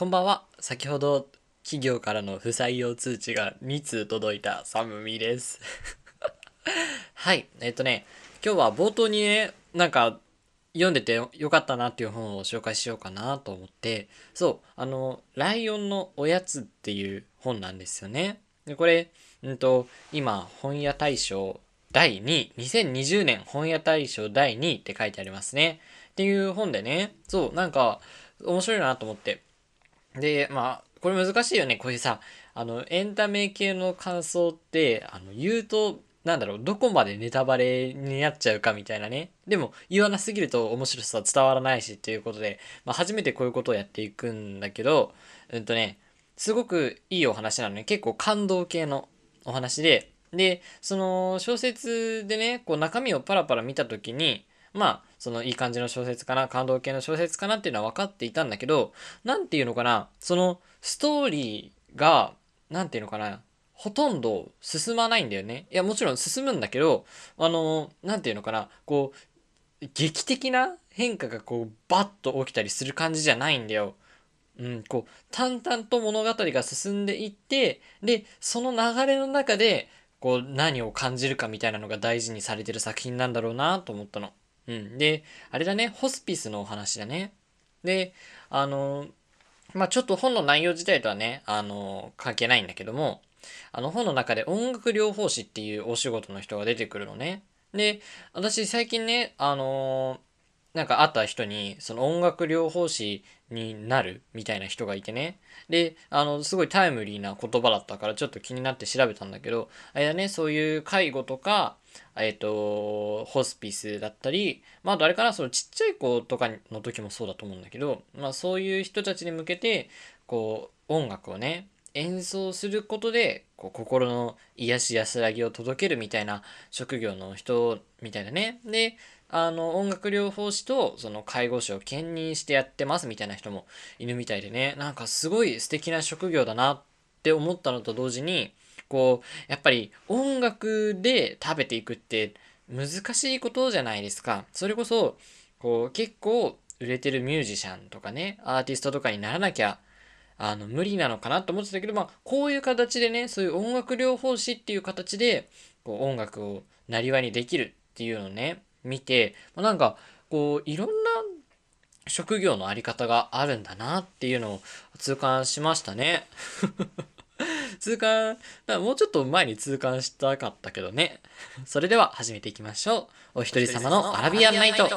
こんばんは。先ほど企業からの不採用通知が2通届いたサムミです。はい。えっとね、今日は冒頭にね、なんか読んでてよかったなっていう本を紹介しようかなと思って、そう、あの、ライオンのおやつっていう本なんですよね。で、これ、うんと、今、本屋大賞第2位、2020年本屋大賞第2位って書いてありますね。っていう本でね、そう、なんか、面白いなと思って。で、まあ、これ難しいよね。こういうさ、あの、エンタメ系の感想って、あの、言うと、なんだろう、どこまでネタバレになっちゃうかみたいなね。でも、言わなすぎると面白さは伝わらないしっていうことで、まあ、初めてこういうことをやっていくんだけど、うんとね、すごくいいお話なのね。結構感動系のお話で、で、その小説でね、こう中身をパラパラ見たときに、まあ、そのいい感じの小説かな、感動系の小説かなっていうのは分かっていたんだけど、なんていうのかな、そのストーリーが、なんていうのかな、ほとんど進まないんだよね。いや、もちろん進むんだけど、あの、なんていうのかな、こう、劇的な変化がこう、バッと起きたりする感じじゃないんだよ。うん、こう、淡々と物語が進んでいって、で、その流れの中で、こう、何を感じるかみたいなのが大事にされてる作品なんだろうなと思ったの。うん。で、あれだね、ホスピスのお話だね。で、あの、まあ、ちょっと本の内容自体とはね、あの、関係ないんだけども、あの本の中で音楽療法士っていうお仕事の人が出てくるのね。で、私最近ね、あのなんか会った人に、その音楽療法士になるみたいな人がいてね。で、あの、すごいタイムリーな言葉だったからちょっと気になって調べたんだけど、あれだね、そういう介護とか、えっ、と、ホスピスだったり、まあ、あとあれかな、そのちっちゃい子とかの時もそうだと思うんだけど、まあ、そういう人たちに向けて、こう、音楽をね、演奏することで、こう、心の癒し安らぎを届けるみたいな職業の人みたいなね。で、あの、音楽療法士と、その介護士を兼任してやってますみたいな人もいるみたいでね、なんかすごい素敵な職業だなって思ったのと同時に、こう、やっぱり音楽で食べていくって難しいことじゃないですか。それこそ、こう、結構売れてるミュージシャンとかね、アーティストとかにならなきゃ、あの、無理なのかなと思ってたけど、まあ、こういう形でね、そういう音楽療法士っていう形で、こう、音楽をなりわいにできるっていうのをね、見て、まあなんか、こう、いろんな職業のあり方があるんだなっていうのを痛感しましたね。痛感、もうちょっと前に痛感したかったけどね。それでは始めていきましょう。お一人様のアラビアンナイト。こ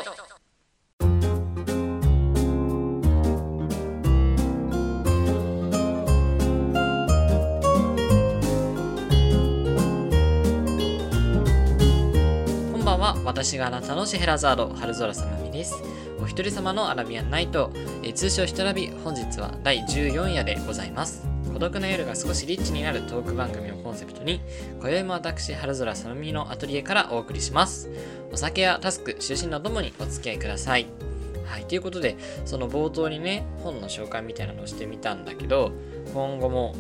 んばんは。私があなたのシェヘラザード、春空さまみです。お一人様のアラビアンナイト、えー通称ひとラビ、本日は第14夜でございます。孤独な夜が少しリッチになるトーク番組をコンセプトに、今宵も私、春空さまみのアトリエからお送りします。お酒やタスク、就寝のともにお付き合いください。はい、ということで、その冒頭にね、本の紹介みたいなのをしてみたんだけど、今後も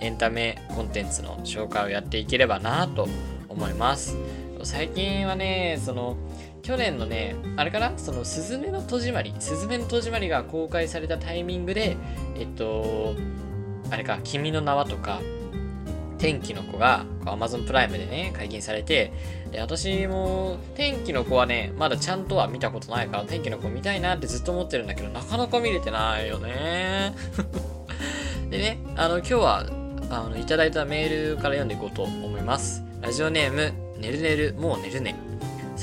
エンタメコンテンツの紹介をやっていければなと思います。最近はね、その、去年のね、あれかな？その、すずめの戸締まり、すずめの戸締まりが公開されたタイミングで、えっと、あれか、君の名はとか、天気の子がこう Amazon プライムでね、解禁されて、で、私も、天気の子はね、まだちゃんとは見たことないから、天気の子見たいなってずっと思ってるんだけど、なかなか見れてないよね。でね、あの、今日は、あの、いただいたメールから読んでいこうと思います。ラジオネーム、ねるねる、もう寝るね。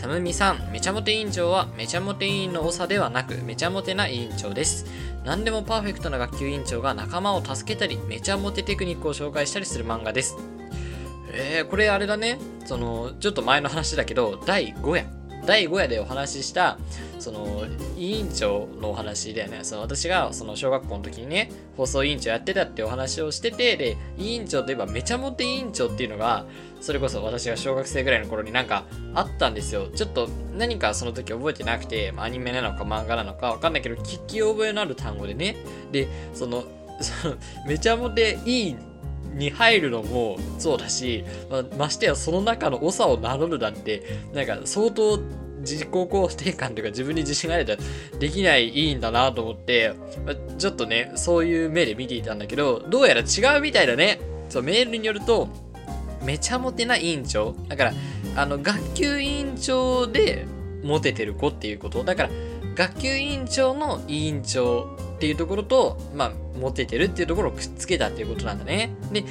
サムミさん、めちゃモテ委員長はめちゃモテ委員の長ではなくめちゃモテな委員長です。何でもパーフェクトな学級委員長が仲間を助けたりめちゃモテテクニックを紹介したりする漫画です。えー、これあれだね。その、ちょっと前の話だけど、第5夜。第5夜でお話しした、その、委員長のお話だよね。その、私が、その、小学校の時にね、放送委員長やってたってお話をしてて、で、委員長といえば、めちゃモテ委員長っていうのが、それこそ私が小学生ぐらいの頃になんかあったんですよ。ちょっと何かその時覚えてなくて、まあアニメなのか漫画なのかわかんないけど、聞き覚えのある単語でね。で、その、そのめちゃモテいいに入るのもそうだし、まあましてやその中の長を名乗るなんて、なんか相当自己肯定感というか自分に自信がないとできないいいんだなと思って、まあ、ちょっとね、そういう目で見ていたんだけど、どうやら違うみたいだね。そう、メールによると、めちゃモテな委員長。だから、あの、学級委員長でモテてる子っていうこと。だから、学級委員長の委員長っていうところと、まあ、モテてるっていうところをくっつけたっていうことなんだね。で、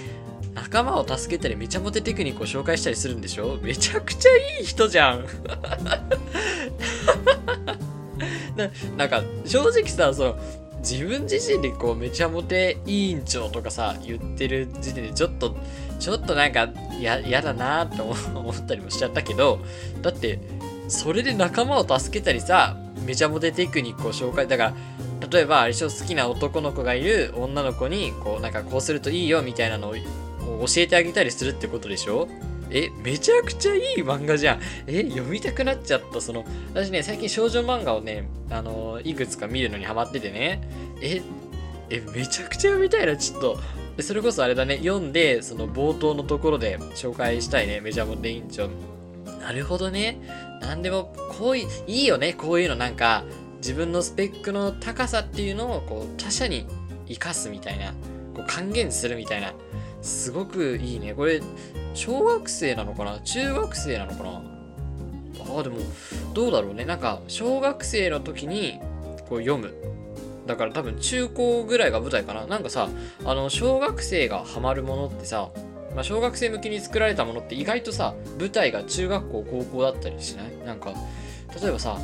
仲間を助けたりめちゃモテテクニックを紹介したりするんでしょ？めちゃくちゃいい人じゃん なんか正直さその自分自身でこうめちゃモテ委員長とかさ言ってる時点でちょっとちょっとなんかや嫌だなって思ったりもしちゃったけどだってそれで仲間を助けたりさめちゃモテテクニックを紹介だから例えばあれ好きな男の子がいる女の子にこうなんかこうするといいよみたいなのを教えてあげたりするってことでしょ？え、めちゃくちゃいい漫画じゃん。え、読みたくなっちゃった。その、私ね、最近少女漫画をね、あのいくつか見るのにハマっててね、え、え、めちゃくちゃ読みたいな、ちょっと。それこそあれだね、読んで、その冒頭のところで紹介したいね、メジャーモンデインチョン。なるほどね。なんでも、こういい、いいよね、こういうのなんか、自分のスペックの高さっていうのを、こう、他者に生かすみたいな、こう還元するみたいな。すごくいいね。これ、小学生なのかな？中学生なのかな？ああ、でも、どうだろうね。なんか、小学生の時に、こう読む。だから多分中高ぐらいが舞台かな。なんかさ、あの、小学生がハマるものってさ、まあ、小学生向けに作られたものって意外とさ、舞台が中学校、高校だったりしない？なんか、例えばさ、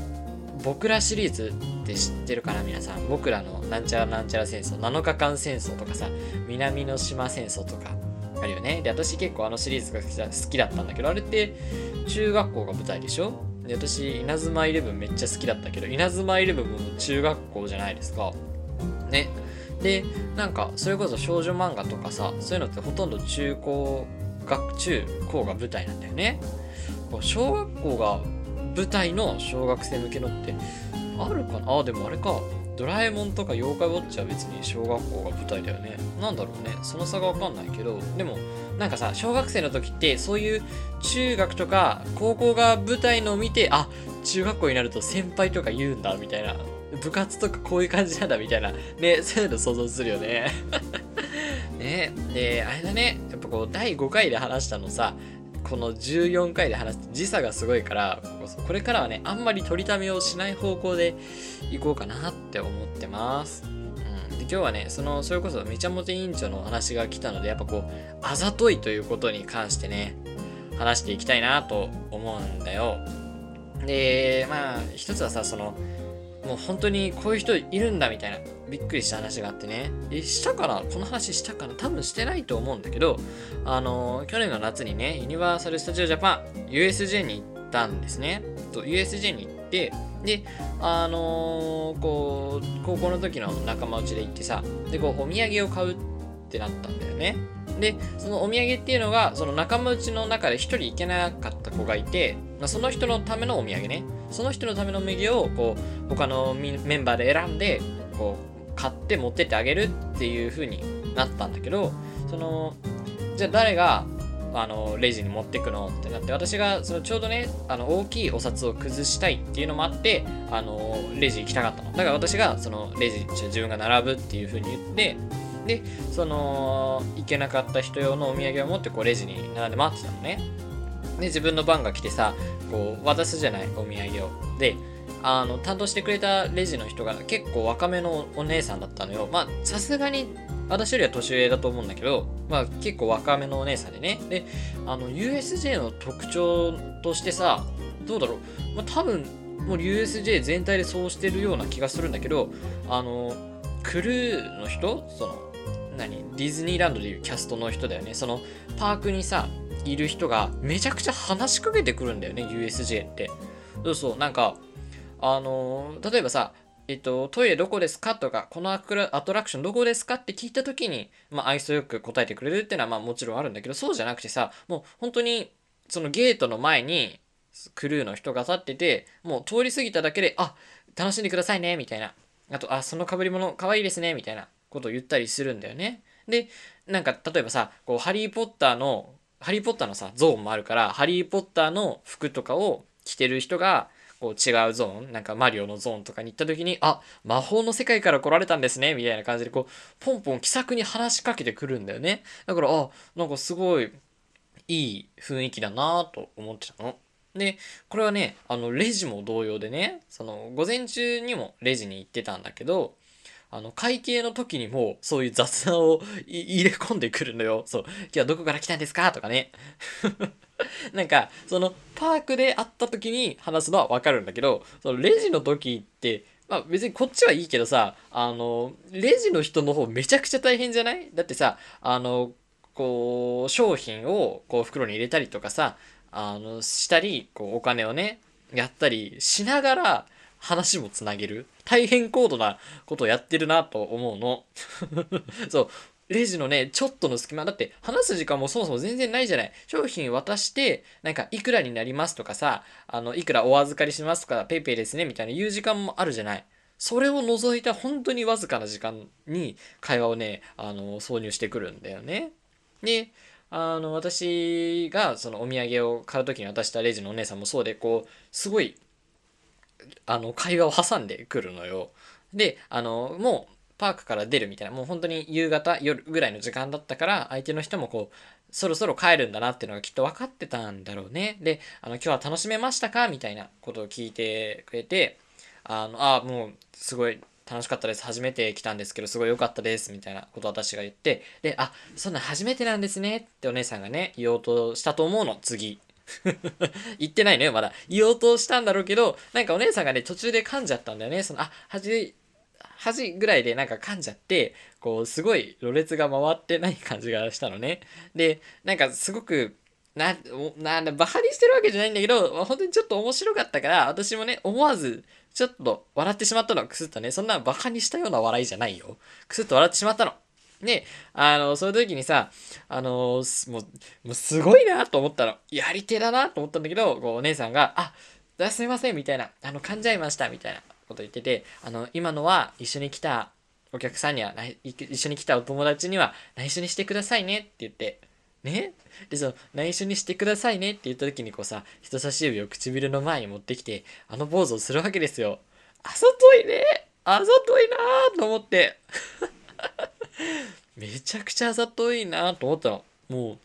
僕らシリーズって知ってるかな皆さん？僕らのなんちゃらなんちゃら戦争7日間戦争とかさ南の島戦争とかあるよね？で私結構あのシリーズが好きだったんだけどあれって中学校が舞台でしょ？で私稲妻イレブンめっちゃ好きだったけど稲妻イレブンも中学校じゃないですか。ね？でなんかそれこそ少女漫画とかさそういうのってほとんど中高学中高が舞台なんだよね。小学校が舞台の小学生向けのってあるかな？あ、でもあれか。ドラえもんとか妖怪ウォッチは別に小学校が舞台だよね。なんだろうね。その差がわかんないけど、でも、なんかさ、小学生の時ってそういう中学とか高校が舞台のを見て、あ、中学校になると先輩とか言うんだ、みたいな。部活とかこういう感じなんだ、みたいな。ね、そういうの想像するよね。ね、で、あれだね。やっぱこう、第5回で話したのさ、この14回で話して時差がすごいからこれからはねあんまり取りためをしない方向でいこうかなって思ってます。うん、で今日はねそのそれこそめちゃモテ委員長の話が来たのでやっぱこうあざといということに関してね話していきたいなと思うんだよ。でまあ一つはさそのもう本当にこういう人いるんだみたいなびっくりした話があってね。え、したかなこの話したかな？多分してないと思うんだけど、あの去年の夏にね、ユニバーサル・スタジオ・ジャパン、USJ に行ったんですね。と USJ に行って、で、あのー、こう、高校の時の仲間内で行ってさ、で、こう、お土産を買うってなったんだよね。で、そのお土産っていうのが、その仲間内の中で1人行けなかった子がいて、まあ、その人のためのお土産ね。その人のためのお土産を、こう、他のメンバーで選んで、こう、買って持ってってあげるっていう風になったんだけどそのじゃあ誰があのレジに持ってくのってなって私がそのちょうどねあの大きいお札を崩したいっていうのもあってあのレジ行きたかったの。だから私がそのレジ自分が並ぶっていう風に言ってでその行けなかった人用のお土産を持ってこうレジに並んで待ってたのね。で自分の番が来てさこう渡すじゃないお土産をであの担当してくれたレジの人が結構若めのお姉さんだったのよまあさすがに私よりは年上だと思うんだけど、まあ結構若めのお姉さんでね。で、あの USJ の特徴としてさ、どうだろう。まあ多分、もう USJ 全体でそうしてるような気がするんだけど、あの、クルーの人その、何ディズニーランドでいうキャストの人だよね。その、パークにさ、いる人がめちゃくちゃ話しかけてくるんだよね、USJ って。そうそう、なんか、あの例えばさ、えっと、トイレどこですかとか、このアトラクションどこですかって聞いた時に、まあ、愛想よく答えてくれるっていうのは、まあ、もちろんあるんだけど、そうじゃなくてさ、もう本当に、そのゲートの前に、クルーの人が立ってて、もう通り過ぎただけで、あ、楽しんでくださいね、みたいな。あと、あ、その被り物かわいいですね、みたいなことを言ったりするんだよね。で、なんか、例えばさ、こう、ハリー・ポッターの、ハリー・ポッターのさ、ゾーンもあるから、ハリー・ポッターの服とかを着てる人が、こう違うゾーン、なんかマリオのゾーンとかに行った時に、あ、魔法の世界から来られたんですね、みたいな感じで、こう、ポンポン気さくに話しかけてくるんだよね。だから、あ、なんかすごい、いい雰囲気だなと思ってたの。で、これはね、あの、レジも同様でね、その、午前中にもレジに行ってたんだけど、あの、会計の時にも、そういう雑談を入れ込んでくるのよ。そう。今日はどこから来たんですか？とかね。なんか、その、パークで会った時に話すのはわかるんだけど、その、レジの時って、まあ別にこっちはいいけどさ、あの、レジの人の方めちゃくちゃ大変じゃない？だってさ、あの、こう、商品をこう袋に入れたりとかさ、あの、したり、こう、お金をね、やったりしながら話もつなげる。大変高度なことをやってるなと思うの。そう。レジのね、ちょっとの隙間。だって、話す時間もそもそも全然ないじゃない。商品渡して、なんか、いくらになりますとかさ、あの、いくらお預かりしますとか、ペイペイですね、みたいな言う時間もあるじゃない。それを除いた本当にわずかな時間に会話をね、あの、挿入してくるんだよね。で、あの、私がそのお土産を買う時に渡したレジのお姉さんもそうで、こう、すごい、あの、会話を挟んでくるのよ。で、あの、もう、パークから出るみたいな、もう本当に夕方、夜ぐらいの時間だったから、相手の人もこう、そろそろ帰るんだなっていうのがきっと分かってたんだろうね。で、あの、今日は楽しめましたか？みたいなことを聞いてくれて、あの、あ、もう、すごい楽しかったです。初めて来たんですけど、すごい良かったです。みたいなことを私が言って、で、あ、そんな初めてなんですねってお姉さんがね、言おうとしたと思うの、次。言ってないのよ、まだ。言おうとしたんだろうけど、なんかお姉さんがね、途中で噛んじゃったんだよね。その、あ、はじ、端ぐらいでなんか噛んじゃって、こう、すごい、ろれつが回ってない感じがしたのね。で、なんかすごく、な、な、バカにしてるわけじゃないんだけど、本当にちょっと面白かったから、私もね、思わず、ちょっと笑ってしまったの。くすっとね、そんなバカにしたような笑いじゃないよ。くすっと笑ってしまったの。で、あの、そういう時にさ、あの、もう、もうすごいなと思ったの。やり手だなと思ったんだけど、こう、お姉さんが、あ、すいません、みたいな、あの、噛んじゃいました、みたいなこと言ってて、あの、今のは一緒に来たお客さんには、一緒に来たお友達には内緒にしてくださいねって言って、ね？で、その、内緒にしてくださいねって言った時にこうさ、人差し指を唇の前に持ってきて、あのポーズをするわけですよ。あざといねあざといなと思って。めちゃくちゃあざといなと思ったの。も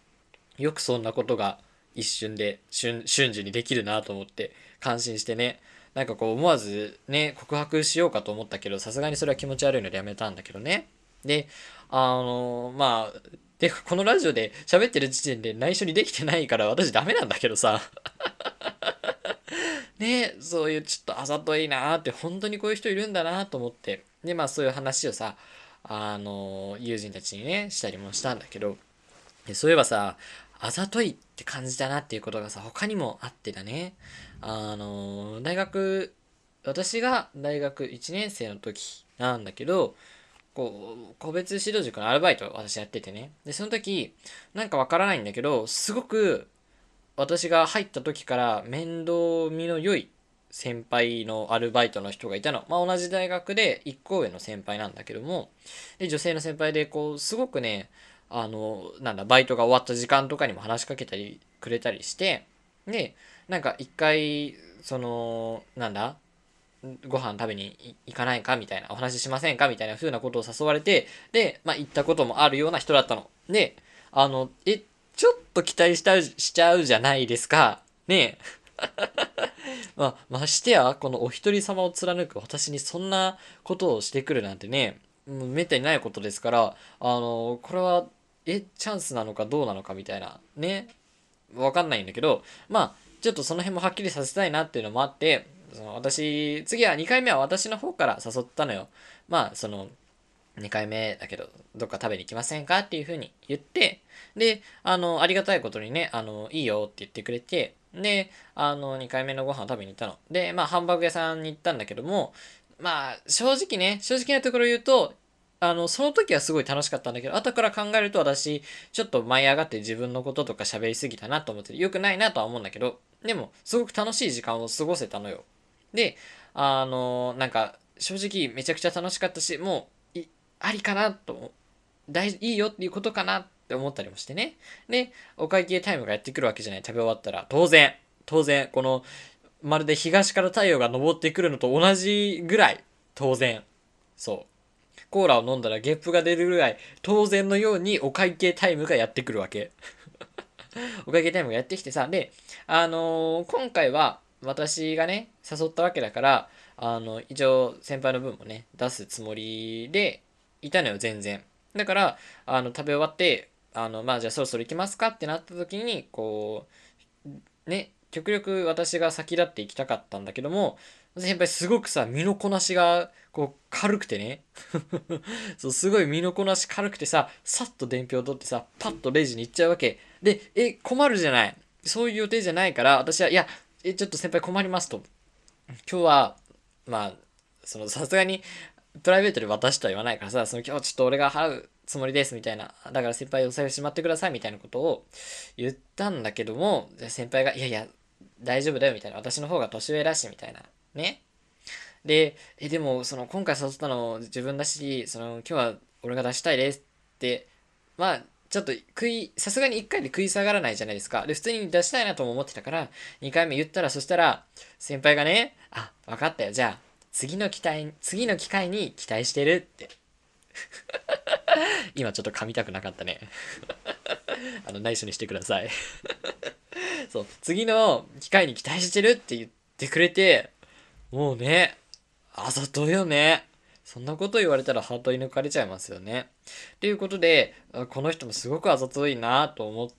う、よくそんなことが一瞬で、瞬瞬時にできるなと思って、感心してね。なんかこう思わずね、告白しようかと思ったけど、さすがにそれは気持ち悪いのでやめたんだけどね。で、あのー、まあ、で、このラジオで喋ってる時点で内緒にできてないから私ダメなんだけどさ。ねそういうちょっとあざといなーって本当にこういう人いるんだなと思って。で、まあそういう話をさ、あの、友人たちにね、したりもしたんだけど、そういえばさ、あざといって感じたなっていうことがさ、他にもあってだね。あの、大学、私が大学1年生の時なんだけど、こう、個別指導塾のアルバイト私やっててね。で、その時、なんかわからないんだけど、すごく私が入った時から面倒見の良い先輩のアルバイトの人がいたの。まあ、同じ大学で1個上の先輩なんだけども、で、女性の先輩で、こう、すごくね、あの、なんだ、バイトが終わった時間とかにも話しかけたり、くれたりして、で、なんか一回、その、なんだ、ご飯食べに行かないかみたいな、お話ししませんかみたいな風なことを誘われて、で、まあ、行ったこともあるような人だったの。で、あの、え、ちょっと期待しちゃう、しちゃうじゃないですか。ねえ。まあ、ましてや、このお一人様を貫く私にそんなことをしてくるなんてね、めったにないことですから、あの、これは、え、チャンスなのかどうなのかみたいな、ね、わかんないんだけど、まあ、ちょっとその辺もはっきりさせたいなっていうのもあって、その私、次は2回目は私の方から誘ったのよ。まあ、その、2回目だけど、どっか食べに行きませんか？っていう風に言って、で、あの、ありがたいことにね、あの、いいよって言ってくれて、で、あの、2回目のご飯を食べに行ったの。で、まあ、ハンバーグ屋さんに行ったんだけども、まあ、正直ね、正直なところ言うと、あの、その時はすごい楽しかったんだけど、後から考えると私、ちょっと舞い上がって自分のこととか喋りすぎたなと思って、良くないなとは思うんだけど、でも、すごく楽しい時間を過ごせたのよ。で、あの、なんか、正直めちゃくちゃ楽しかったし、もう、ありかなと、大いいよっていうことかなって思ったりもしてね。で、お会計タイムがやってくるわけじゃない。食べ終わったら、当然、当然、この、まるで東から太陽が昇ってくるのと同じぐらい。当然。そう。コーラを飲んだらゲップが出るぐらい。当然のようにお会計タイムがやってくるわけ。お会計タイムがやってきてさ。であのー、今回は私がね誘ったわけだからあの一応先輩の分もね出すつもりでいたのよ全然。だからあの食べ終わってあのまあじゃあそろそろ行きますかってなった時にこうね極力私が先立って行きたかったんだけども先輩すごくさ身のこなしがこう軽くてね。そうすごい身のこなし軽くてささっと伝票取ってさパッとレジに行っちゃうわけ。でえ困るじゃない。そういう予定じゃないから私はいやえちょっと先輩困りますと。今日はまあそのさすがにプライベートで渡しとは言わないからさその今日ちょっと俺が払う。つもりですみたいな。だから先輩お財布しまってくださいみたいなことを言ったんだけども、先輩が、いやいや、大丈夫だよみたいな。私の方が年上だしみたいな。ね。で、え、でも、その、今回誘ったの自分だし、その、今日は俺が出したいですって、まあ、ちょっと食い、さすがに1回で食い下がらないじゃないですか。で、普通に出したいなとも思ってたから、2回目言ったら、そしたら、先輩がね、あ、分かったよ。じゃあ、次の期待、次の機会に期待してるって 今ちょっと噛みたくなかったね あの、内緒にしてください そう、次の機会に期待してるって言ってくれて、もうね、あざとよね。そんなこと言われたらハートに抜かれちゃいますよね。ということで、この人もすごくあざといなと思っ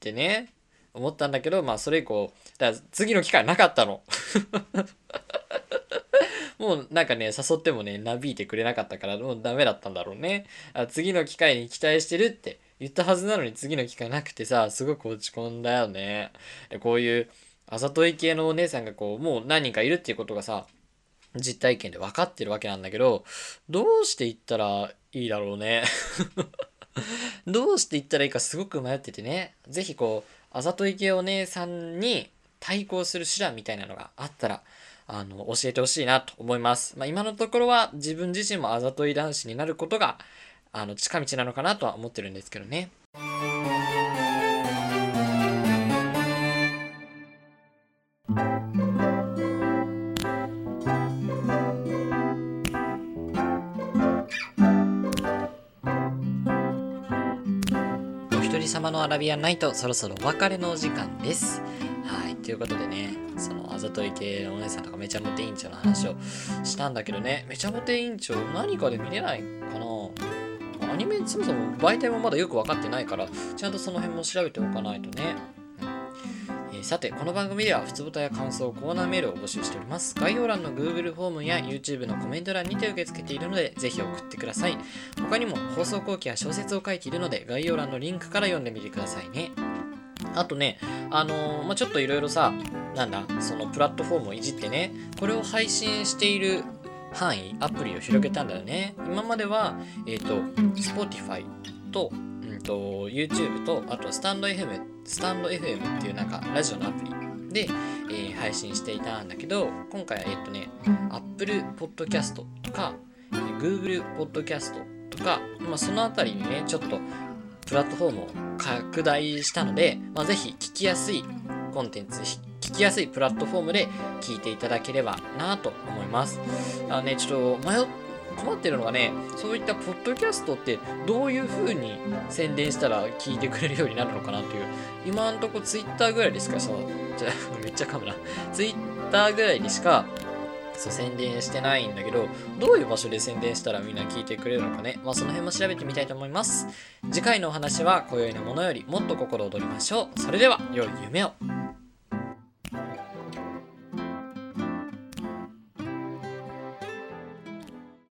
てね、思ったんだけど、まあそれ以降、だから次の機会なかったの。もうなんかね、誘ってもね、なびいてくれなかったから、もうダメだったんだろうね。あ次の機会に期待してるって言ったはずなのに次の機会なくてさ、すごく落ち込んだよね。こういう、あざとい系のお姉さんがこう、もう何人かいるっていうことがさ、実体験で分かってるわけなんだけど、どうして言ったらいいだろうね。どうして言ったらいいかすごく迷っててね。ぜひこう、あざとい系お姉さんに対抗する手段みたいなのがあったら、あの、教えてほしいなと思います。まあ、今のところは自分自身もあざとい男子になることが、あの、近道なのかなとは思ってるんですけどね。お一人様のアラビアンナイト、そろそろお別れのお時間です。ということでね、そのあざとい系のお姉さんとかめちゃモテ委員長の話をしたんだけどね、めちゃモテ委員長何かで見れないかなアニメそもそも媒体もまだよく分かってないから、ちゃんとその辺も調べておかないとね。えさて、この番組では、普通ボタや感想、コーナーメールを募集しております。概要欄の Google フォームや YouTube のコメント欄にて受け付けているので、ぜひ送ってください。他にも放送後期や小説を書いているので、概要欄のリンクから読んでみてくださいね。あとね、あのー、まあ、ちょっといろいろさ、なんだ、そのプラットフォームをいじってね、これを配信している範囲、アプリを広げたんだよね。今までは、えっ、ー、と、Spotify と、うんと、YouTube と、あと、スタンド FM、スタンド FM っていうなんか、ラジオのアプリで、えー、配信していたんだけど、今回は、えっ、ー、とね、Apple Podcast とか、Google Podcast とか、まあ、そのあたりにね、ちょっとプラットフォームを拡大したので、まあ、ぜひ聞きやすいコンテンツ、聞きやすいプラットフォームで聞いていただければなと思います。あのね、ちょっと迷困ってるのがね、そういったポッドキャストってどういう風に宣伝したら聞いてくれるようになるのかなという、今んとこツイッターぐらいですか、そう、じゃ めっちゃ噛むな。ツイッターぐらいにしかそう宣伝してないんだけど、どういう場所で宣伝したらみんな聞いてくれるのかね。まあその辺も調べてみたいと思います。次回のお話は今宵のものよりもっと心躍りましょう。それでは、良い夢を。